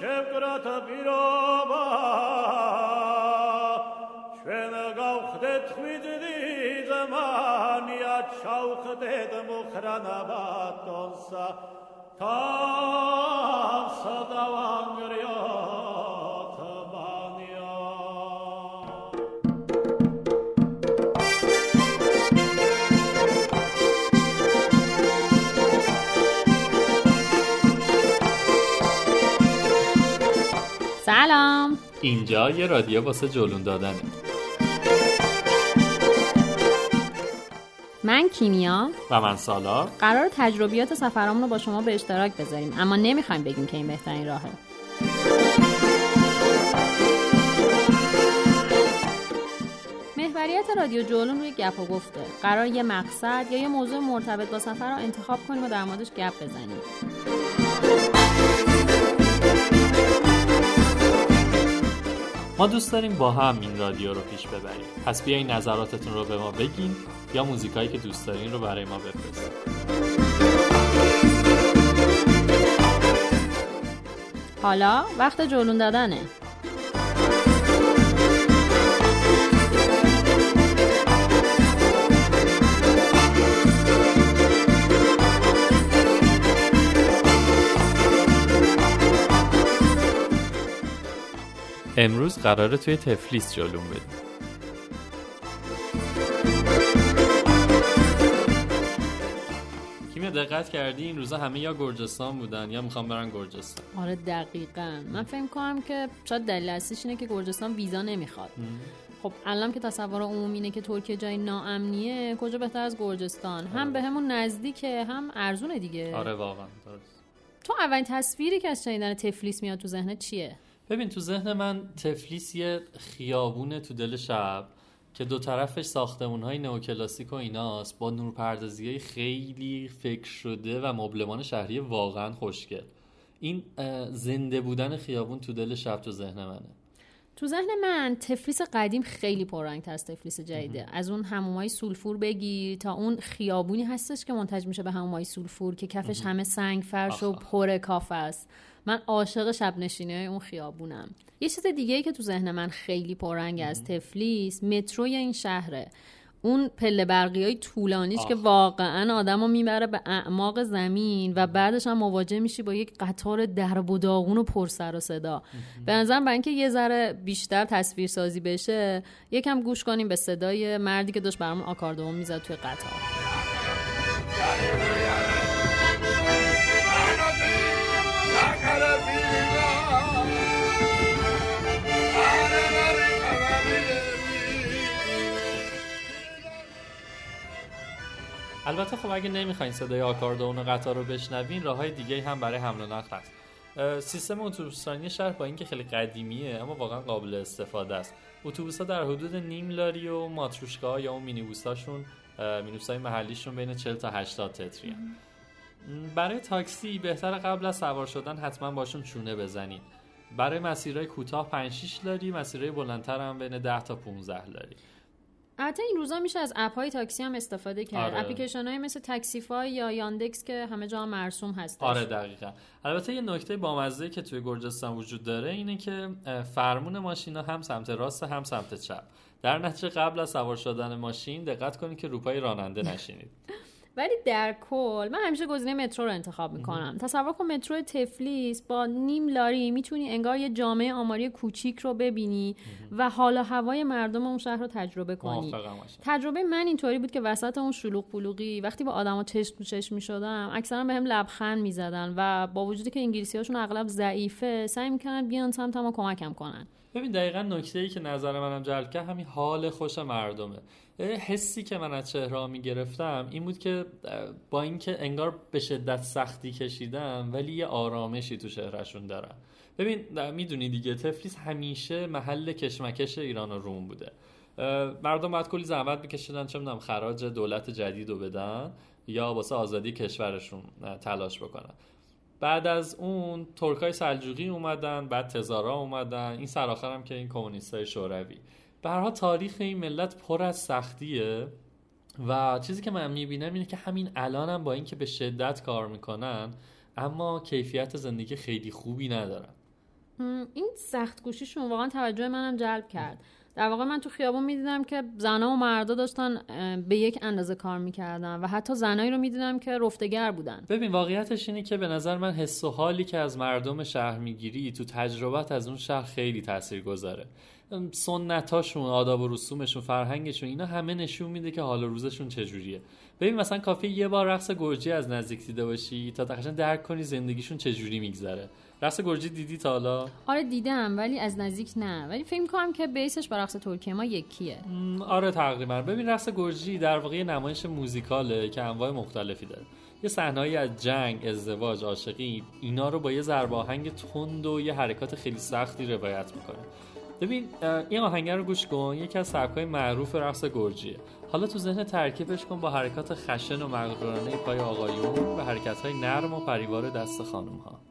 შემკრათა პირობა. ჩვენ გავხდეთ ხვიძდი ზმანია ჩავხდეთ მოხრანა ბატონსა. თავსა დავანგრიო. سلام. اینجا یه رادیو واسه جلون دادنه. من کیمیا. و من سالا. قرار تجربیات سفرامون رو با شما به اشتراک بذاریم اما نمی‌خوایم بگیم که این بهترین راهه. محوریت رادیو جولون روی گپ و گفته. قرار یه مقصد یا یه موضوع مرتبط با سفر رو انتخاب کنیم و در موردش گپ بزنیم. ما دوست داریم با هم این رادیو رو پیش ببریم. پس بیاین نظراتتون رو به ما بگین یا موزیکایی که دوست دارین رو برای ما بفرستید حالا وقت جولون دادنه. امروز قراره توی تفلیس جلوم بدیم کیمیا دقت کردی؟ این روزا همه یا گرجستان بودن یا می‌خوام برن گرجستان؟ آره دقیقا. من فکر کنم که شاید دلیل اصلیش اینه که گرجستان ویزا نمی‌خواد. خب الان که تصور عمومی اینه که ترکیه جای ناامنیه کجا بهتر از گرجستان؟ هم به همون نزدیکه هم ارزونه دیگه. آره واقعا درست. تو اولین تصویری که از شنیدن تفلیس میاد تو ذهنت چیه؟ ببین تو ذهن من تفلیس یه خیابونه تو دل شب که دو طرفش ساختمون های نوکلاسیک و ایناست با نورپردازی خیلی فکر شده و مبلمان شهری واقعا خوشگل. این زنده بودن خیابون تو دل شب تو ذهن منه. تو ذهن من تفلیس قدیم خیلی پررنگ از تفلیس جدیده. از اون همومای سولفور بگیر تا اون خیابونی هستش که منتج میشه به همومای سولفور که کفش همه سنگ فرش و. پر کاف است. من عاشق شب نشینی های اون خیابونم. یه چیز دیگه ای که تو ذهن من خیلی پررنگ از تفلیس متروی این شهره. اون پله برقی های طولانیش که. واقعا آدم رو می‌بره به اعماق زمین و بعدش هم مواجه میشی با یک قطار درب و داغون و پر سر و صدا. به نظرم برای اینکه یه ذره بیشتر تصویر سازی بشه یکم گوش کنیم به صدای مردی که داشت برامون آکاردئون می‌زد توی قطار. البته خب اگه نمی‌خواین صدای آکاردئون و قطار رو بشنوین راه های دیگه هم برای حمل و نقل هست. سیستم اتوبوسرانی شهر با اینکه خیلی قدیمیه اما واقعا قابل استفاده است. اتوبوس ها در حدود نیم لاری و ماتروشکا یا اون مینیبوساشون مینیبوس های محلیشون بین 40 تا 80 تتری هن. م، برای تاکسی بهتر قبل از سوار شدن حتما باشون چونه بزنید. برای مسیرهای کوتاه 5 6 لاری مسیرهای بلندتر هم بین 10 تا 15 لاری. البته این روزا میشه از app های تاکسی هم استفاده کرد. آره. اپلیکیشن های مثل تاکسیفای یا یاندکس که همه جا مرسوم هستش. آره دقیقا. البته یه نکته بامزه که توی گرجستان وجود داره اینه که فرمون ماشینا هم سمت راست هم سمت چپ. در نتیجه قبل از سوار شدن ماشین دقت کنید که رو پای راننده نشینید. ولی در کل من همیشه گزینه مترو رو انتخاب می‌کنم. تصور کن مترو تفلیس با نیم لاری می‌تونی انگار یه جامعه آماری کوچیک رو ببینی و حال و هوای مردم اون شهر رو تجربه کنی. تجربه من اینطوری بود که وسط اون شلوغ پلوغی وقتی با آدما چشم تو چشم می‌شدم اکثرا بهم لبخند می‌زدن و با وجودی که انگلیسی هاشون اغلب ضعیفه سعی می‌کنن بیان سمتم و کمکم کنن. ببین دقیقا نکته ای که نظر منم جلب کرد همین حال خوش مردمه. حسی که من از چهره می‌گرفتم این بود که با اینکه انگار به شدت سختی کشیدم ولی یه آرامشی تو چهرهشون دارن ببین می‌دونی دیگه تفلیس همیشه محل کشمکش ایران و روم بوده. مردم باید کلی زحمت میکشیدن چه می‌دونم خراج دولت جدید رو بدن یا واسه آزادی کشورشون تلاش بکنن. بعد از اون ترکای سلجوقی اومدن بعد تزارا اومدن. این سرآخر هم که این کمونیستای شوروی. حال تاریخ این ملت پر از سختیه. و چیزی که من می‌بینم اینه که همین الانم با اینکه به شدت کار می‌کنن اما کیفیت زندگی خیلی خوبی ندارن. این سخت گوشیشون واقعا توجه منم جلب کرد. در واقع من تو خیابون می‌دیدم که زنها و مردا داشتن به یک اندازه کار می‌کردن و حتی زنایی رو می‌دیدم که رفتگر بودن. ببین واقعیتش اینه که به نظر من حس و حالی که از مردم شهر می‌گیری تو تجربت از اون شهر خیلی تاثیر گذاره سنتاشون آداب و رسومشون فرهنگشون اینا همه نشون میده که حال روزشون چجوریه. ببین مثلا کافی یه بار رقص گرجی از نزدیک دیده باشی تا دقیقا درک کنی زندگیشون چجوری میگذره. رقص گرجی دیدی تا حالا؟ آره دیدم ولی از نزدیک نه. ولی فکر کنم که بیسش با رقص ترکیه ما یکیه. آره تقریبا. ببین رقص گرجی در واقع نمایش موزیکاله که انواع مختلفی داره. یه صحنه‌ای از جنگ، ازدواج، عاشقی اینا رو با یه ضرب آهنگ تند و یه حرکات خیلی سختی روایت می‌کنه. ببین این آهنگ رو گوش کن. یکی از سبکای معروف رقص گرجیه. حالا تو ذهن ترکیبش کن با حرکات خشن و مغرورانه پای آقایون و حرکت‌های نرم و پریوار دست خانم‌ها. خب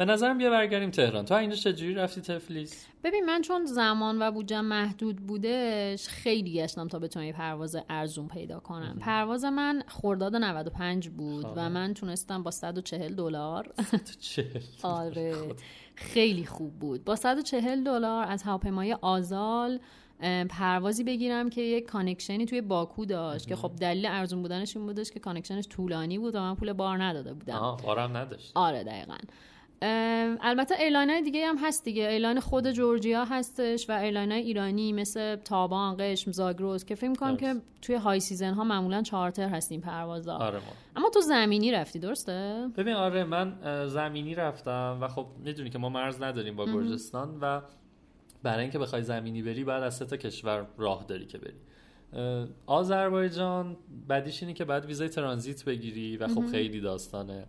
به نظرم بیا برگردیم تهران. تو اینجا چجوری رفتی تفلیس؟ ببین من چون زمان و بودجه محدود بودش خیلی گشتم تا بتونم یه پرواز ارزون پیدا کنم. پرواز من خرداد 95 بود خب. و من تونستم با 140 دلار تو چه آره. خیلی خوب بود. با 140 دلار از هواپیمای آزال پروازی بگیرم که یک connection ی توی باکو داشت که خب دلیل ارزون بودنش این بودش که connection ش طولانی بود و من پول بار نداده بودم. آها بارم نداشت. آره دقیقا. البته airline های دیگه هم هست دیگه. airline خود جورجیا هستش و airline های ایرانی مثل تابان قشم زاگرس که فکر کنم. که توی high season ها معمولا چارتر هستن پروازا. آره ما. اما تو زمینی رفتی درسته؟ ببین آره من زمینی رفتم و خب می‌دونی که ما مرز نداریم با گرجستان و برای اینکه بخوای زمینی بری بعد از سه تا کشور راه داری که بری. آذربایجان بعدیش اینه که بعد ویزای ترانزیت بگیری و خب خیلی داستانه.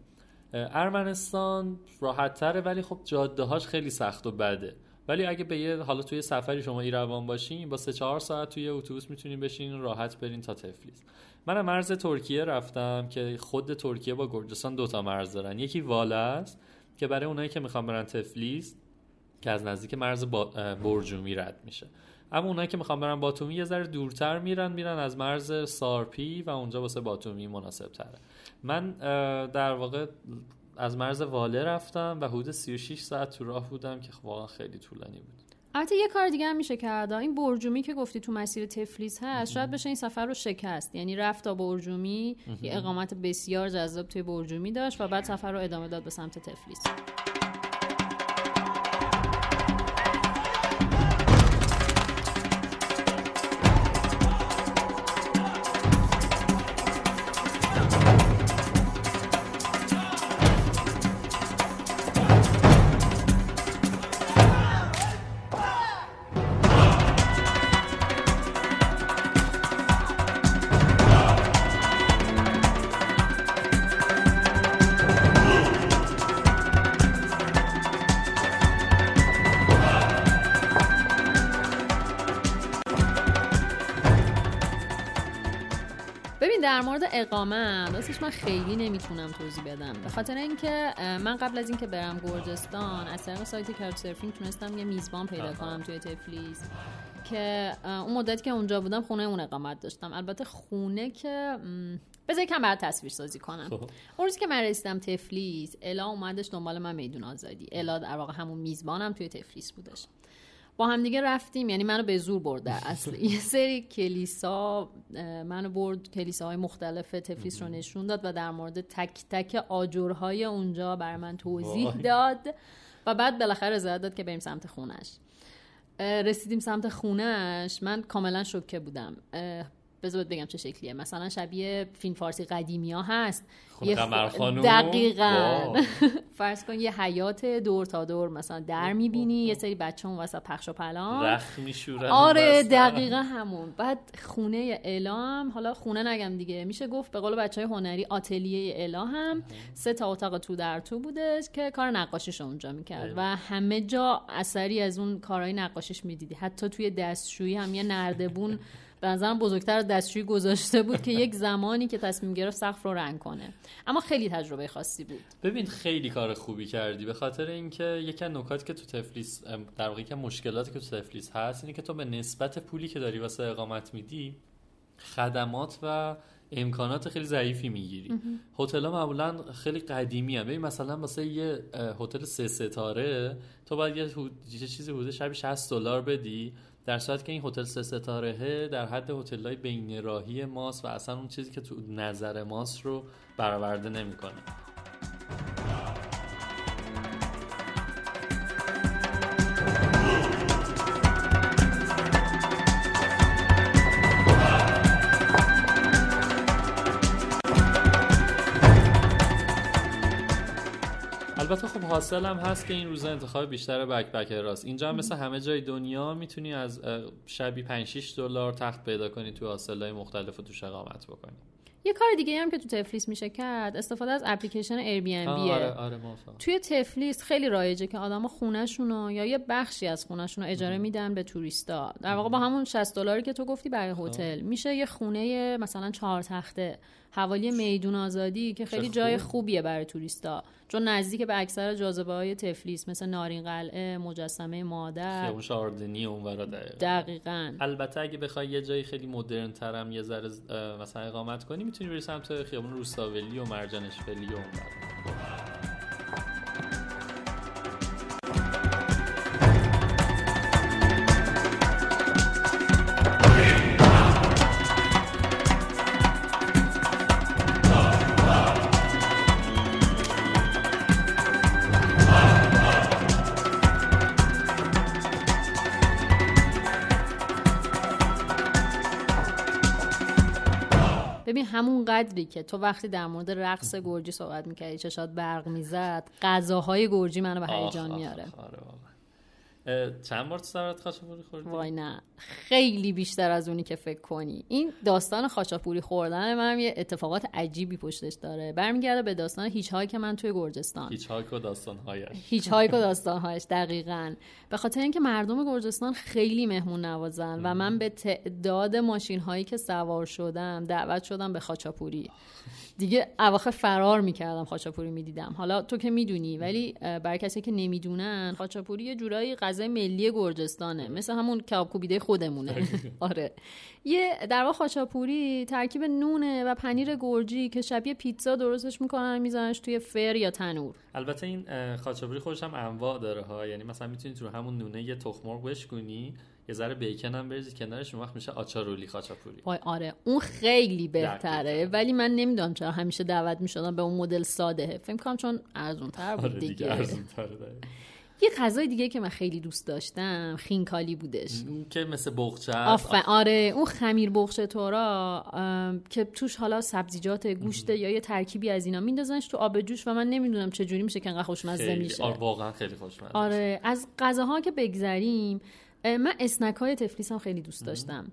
ارمنستان راحت تره ولی خب جاده هاش خیلی سخت و بده. ولی اگه به یه حالا توی سفری شما ایروان باشین با سه چهار ساعت توی اتوبوس می‌تونین بشین راحت برین تا تفلیس. من از مرز ترکیه رفتم که خود ترکیه با گرجستان دوتا مرز دارن. یکی واله است که برای اونایی که می‌خوان برن تفلیس که از نزدیک مرز برجومی رد میشه. اما اونایی که می‌خوان برن باتومی یه ذره دورتر میرن میرن از مرز سارپی و اونجا واسه باتومی مناسب تره من در واقع از مرز واله رفتم و حدود 36 ساعت تو راه بودم که واقعا خیلی طولانی بود. البته یه کار دیگه هم میشه کرد. این برجومی که گفتی تو مسیر تفلیس هست شاید بشه این سفر رو شکست. یعنی رفت تا برجومی یه اقامت بسیار جذاب توی برجومی داشت و بعد سفر رو ادامه داد به سمت تفلیس. اقامه راستش من خیلی نمی‌تونم توضیح بدم. به خاطر اینکه من قبل از اینکه برم گرجستان از طریق سایت کارت سرفینگ تونستم یه میزبان پیدا کنم توی تفلیس که اون مدتی که اونجا بودم خونه اون اقامت داشتم. البته خونه که بذار یکم برات تصویر سازی کنم. خب. اون روزی که من رسیدم تفلیس الا اومدش دنبال من میدون آزادی. الا در واقع همون میزبانم توی تفلیس بودش. با هم دیگه رفتیم. یعنی منو به زور برد در اصل یه سری کلیسا منو برد کلیساهای مختلف تفلیس رو نشون داد و در مورد تک تک آجرهای اونجا برای من توضیح. داد و بعد بالاخره رضایت داد که بریم سمت خونش. رسیدیم سمت خونش. من کاملا شوکه بودم. بذار بگم چه شکلیه. مثلا شبیه فیلم فارسی قدیمی ها هست. خونه یه خانوم؟ دقیقا. فرض کن یه حیات دور تا دور مثلا در می‌بینی یه سری بچه اون وسط پخش و پلان. رخت میشورن آره دقیقا همون. بعد خونه الا هم حالا خونه نگم دیگه. میشه گفت به قول بچه های هنری آتلیه الا هم سه تا اتاق تو در تو بودش که کار نقاشیش اونجا می‌کرد. و همه جا اثری از اون کارهای نقاشیش می‌دیدی. حتی توی دستشویی هم یه نردبون به نظرم بزرگتر از دستشویی گذاشته بود که یک زمانی که تصمیم گرفت سقف رو رنگ کنه. اما خیلی تجربه خاصی بود. ببین خیلی کار خوبی کردی. به خاطر اینکه یکی از نکاتی که تو تفلیس در واقع از مشکلاتی که تو تفلیس هست اینه که تو به نسبت پولی که داری واسه اقامت میدی خدمات و امکانات خیلی ضعیفی می‌گیری. هتل ها معمولا خیلی قدیمی هم. ببین مثلا واسه یه هتل سه ستاره تو باید یه چیزی حدود شبی 60 دلار بدی. در صورتی که این هتل سه ستاره در حد هتل های بین راهی ماست و اصلا اون چیزی که تو نظر ماست رو برآورده نمی‌کنه. البته خب حاصل هم هست که این روزا انتخاب بیشتر بک بک راست. اینجا هم مثل همه جای دنیا می‌تونی از شبی 5 6 دلار تخت پیدا کنی تو حاصلای مختلف و توش اقامت بکنی. یه کار دیگه هم که تو تفلیس میشه کرد استفاده از اپلیکیشن ایر بی آه، آره آره. توی تفلیس خیلی رایجه که آدما خونه‌شونو یا یه بخشی از خونه‌شون رو اجاره میدن به توریستا. در واقع با همون 60 دلاری که تو گفتی برای هتل میشه یه خونه مثلا چهار تخته. حوالی میدون آزادی که خیلی جای خوب. خوبیه برای توریستا. چون نزدیک به اکثر جاذبه های تفلیس مثل نارین قلعه مجسمه مادر. خیابون شاردنی اونورا دقیقا. دقیقاً. البته اگه بخوای یه جایی خیلی مدرن ترم یه ذره مثلا اقامت کنی می‌تونی بری سمت خیابون روستاولی و مرجانشفلی و اونور ببین همون قدری که تو وقتی در مورد رقص گرجی صحبت می‌کردی چشات برق می‌زد غذاهای گرجی منو به هیجان میاره. آخ، آره چند بار تو سرات خاچاپوری خوردی؟ وای نه خیلی بیشتر از اونی که فکر کنی. این داستان خاچاپوری خوردن من یه اتفاقات عجیبی پشتش داره. برمیگرده به داستان هیچ هایی که من توی گرجستان. هیچ هاک و داستانهایش. هیچ هایک و داستانهایش دقیقا. به خاطر اینکه مردم گرجستان خیلی مهمون نوازن و من به تعداد ماشین هایی که سوار شدم دعوت شدم به خاچاپوری دیگه اواخر فرار می‌کردم خاچاپوری می‌دیدم. حالا تو که می‌دونی ولی برای کسی که نمی‌دونن خاچاپوری یه جورایی غذای ملی گرجستانه. مثل همون کباب کوبیده خودمونه. آره. یه در واقع خاچاپوری ترکیب نونه و پنیر گرجی که شبیه پیتزا درستش می‌کنن میزنش توی فر یا تنور. البته این خاچاپوری خودش هم انواع داره ها. یعنی مثلا می‌تونی تو همون نونه یه تخم مرغ بشکنی یه ذره بیکن هم بریزی کنارش اون وقت میشه آچارولی خاچاپوری وای آره اون خیلی بهتره. ولی من نمی‌دونم چرا همیشه دعوت می‌شدم به اون مدل ساده. فکر کنم چون ارزون تر بود آره دیگه دیگه. ارزون. یه غذای دیگه که من خیلی دوست داشتم خینکالی بودش. اون که مثل بغچه آفرین آره اون خمیر بخش تورا که توش حالا سبزیجات گوشت یا یه ترکیبی از اینا میندازنش تو آب جوش و من نمی‌دونم چه جوری میشه که انقدر خوشمزه میشه. آره واقعا خیلی خوشمزه آره از غذاها که بگذریم من اسنک های تفلیس هم خیلی دوست داشتم.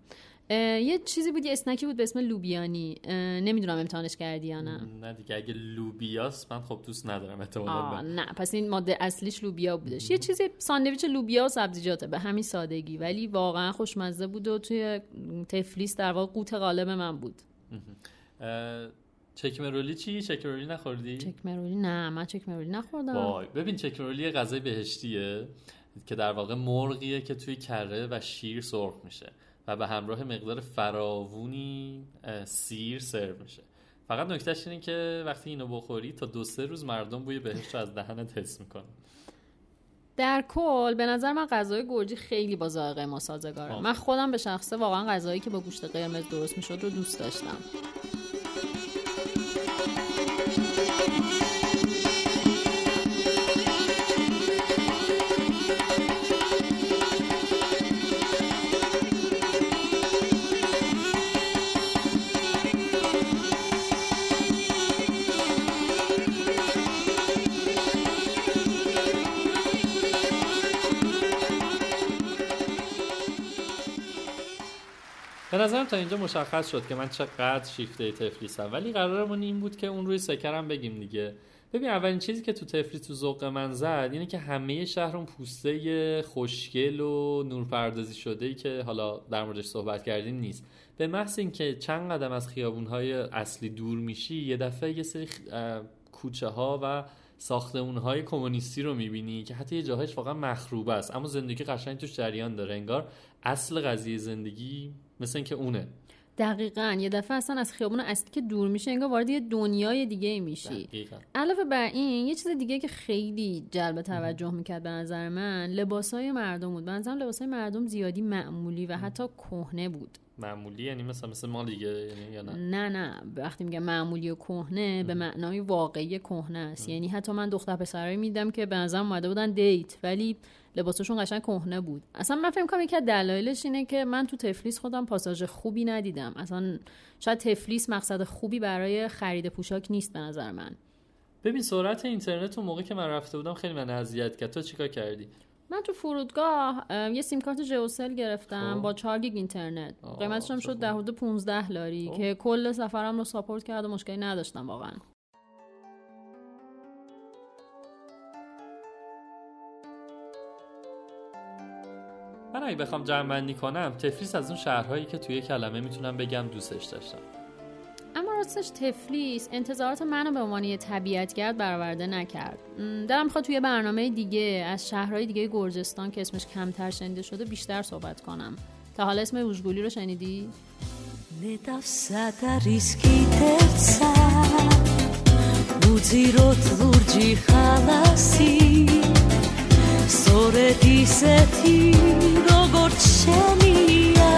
یه چیزی بود یه اسنکی بود به اسم لوبیانی. نمی‌دونم امتحانش کردی یا نه. نه دیگه اگه لوبیاست من خب دوست ندارم احتمالاً آه نه پس این ماده اصلیش لوبیا بودش. یه چیزی ساندویچ لوبیا و سبزیجاته به همین سادگی. ولی واقعا خوشمزه بود و توی تفلیس در واقع قوت غالب من بود. چکمرولی چی؟ چکمرولی نخوردی؟ چکمرولی نه من چکمرولی نخوردم. وای ببین چکمرولی غذای بهشتیه که در واقع مرغیه که توی کره و شیر سرخ میشه و به همراه مقدار فراوونی سیر سرو میشه. فقط نکتهش اینه که وقتی اینو بخوری تا دو سه روز مردم بوی بهشت رو از دهنت حس می‌کنن. در کل به نظر من غذای گرجی خیلی با ذائقه ما سازگاره. من خودم به شخصه واقعا غذایی که با گوشت قرمز درست می‌شد رو دوست داشتم. به نظرم تا اینجا مشخص شد که من چقدر شیفته تفلیسم. ولی قرارمون این بود که اون روی سکرم بگیم دیگه. ببین اولین چیزی که تو تفلیس تو ذوق من زد اینه که همه شهر اون پوسته خوشگل و نورپردازی شده ای که حالا در موردش صحبت کردیم نیست. به محض اینکه چند قدم از خیابونهای اصلی دور میشی یه دفعه یه سری کوچه ها و ساختمون های کمونیستی رو می‌بینی که حتی یه جاهایش واقعا مخروبه است. اما زندگی قشنگ توش جریان داره. انگار اصل قضیه زندگی مثل اینکه اونه. دقیقا. یه دفعه اصلا از خیابون اصلی که دور میشه انگار وارد یه دنیای دیگه میشی. دقیقا. علاوه بر این یه چیز دیگه که خیلی جلب توجه می‌کرد به نظر من لباسای مردم بود. به نظرم لباسای مردم زیادی معمولی و حتی کهنه بود. معمولی یعنی مثلا مثل ما دیگه یعنی یا نه؟ نه نه. وقتی میگم معمولی و کهنه به معنای واقعی کهنه است. یعنی حتی من دختر پسرایی میدم که به نظرم اومده بودن دیت. ولی لباسشون قشنگ کهنه بود. اصلا من فکر کنم یکی از دلایلش اینه که من تو تفلیس خودم پاساژ خوبی ندیدم. اصلا شاید تفلیس مقصد خوبی برای خرید پوشاک نیست به نظر من. ببین سرعت اینترنت اون موقع که من رفته بودم خیلی من اذیت کرد. تو چیکار کردی؟ من تو فرودگاه یه سیم کارت جیوسل گرفتم خب. با 4 گیگ اینترنت. قیمتش هم شد. در حدود 15 لاری خب. که کل سفرم رو support کرد و مشکلی نداشتم واقعا. اگه بخوام جمع بندی کنم تفلیس از اون شهرهایی که توی کلمه می‌تونم بگم دوستش داشتم. اما راستش تفلیس انتظارات منو به عنوان یه طبیعتگرد برآورده نکرد. م، دلم می‌خواد توی برنامه دیگه از شهرهای دیگه گرجستان که اسمش کمتر شنیده شده بیشتر صحبت کنم. تا حالا اسم اوژگولی رو شنیدی؟ სწორედ ისეთი როგორც შენია.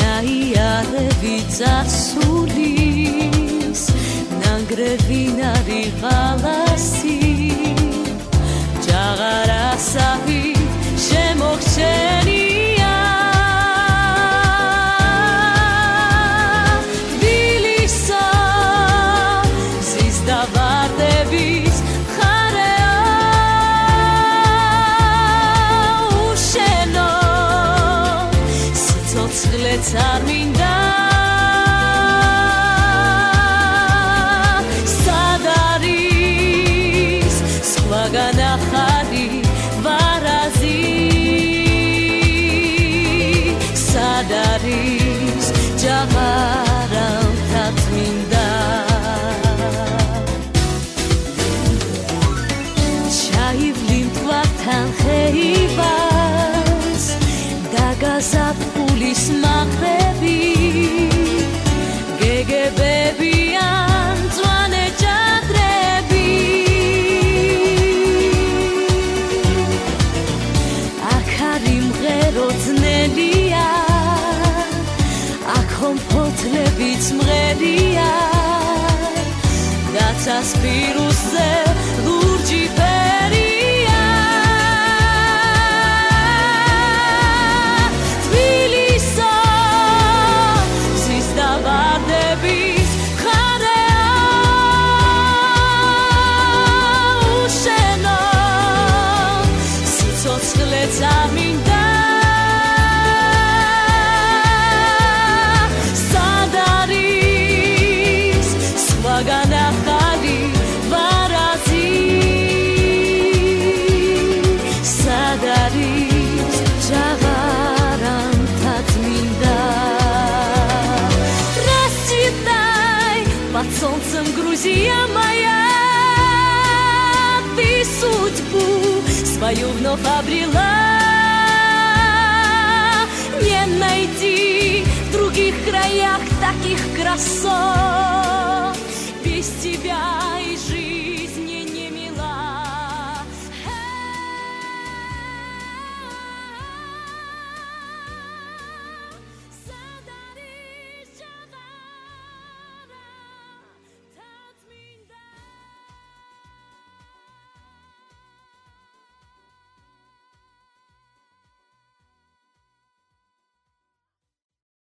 ნაიარევი წასულის ნანგრევი ნარი ხალასი დაგაზაფხულის მაყრები გეგებებიან მწვანე ჭადრები აქ არის მღერო ძნელია აქ ფოთლებიც მღერია. დაცას свою вновь обрела. Не найти в других краях таких красот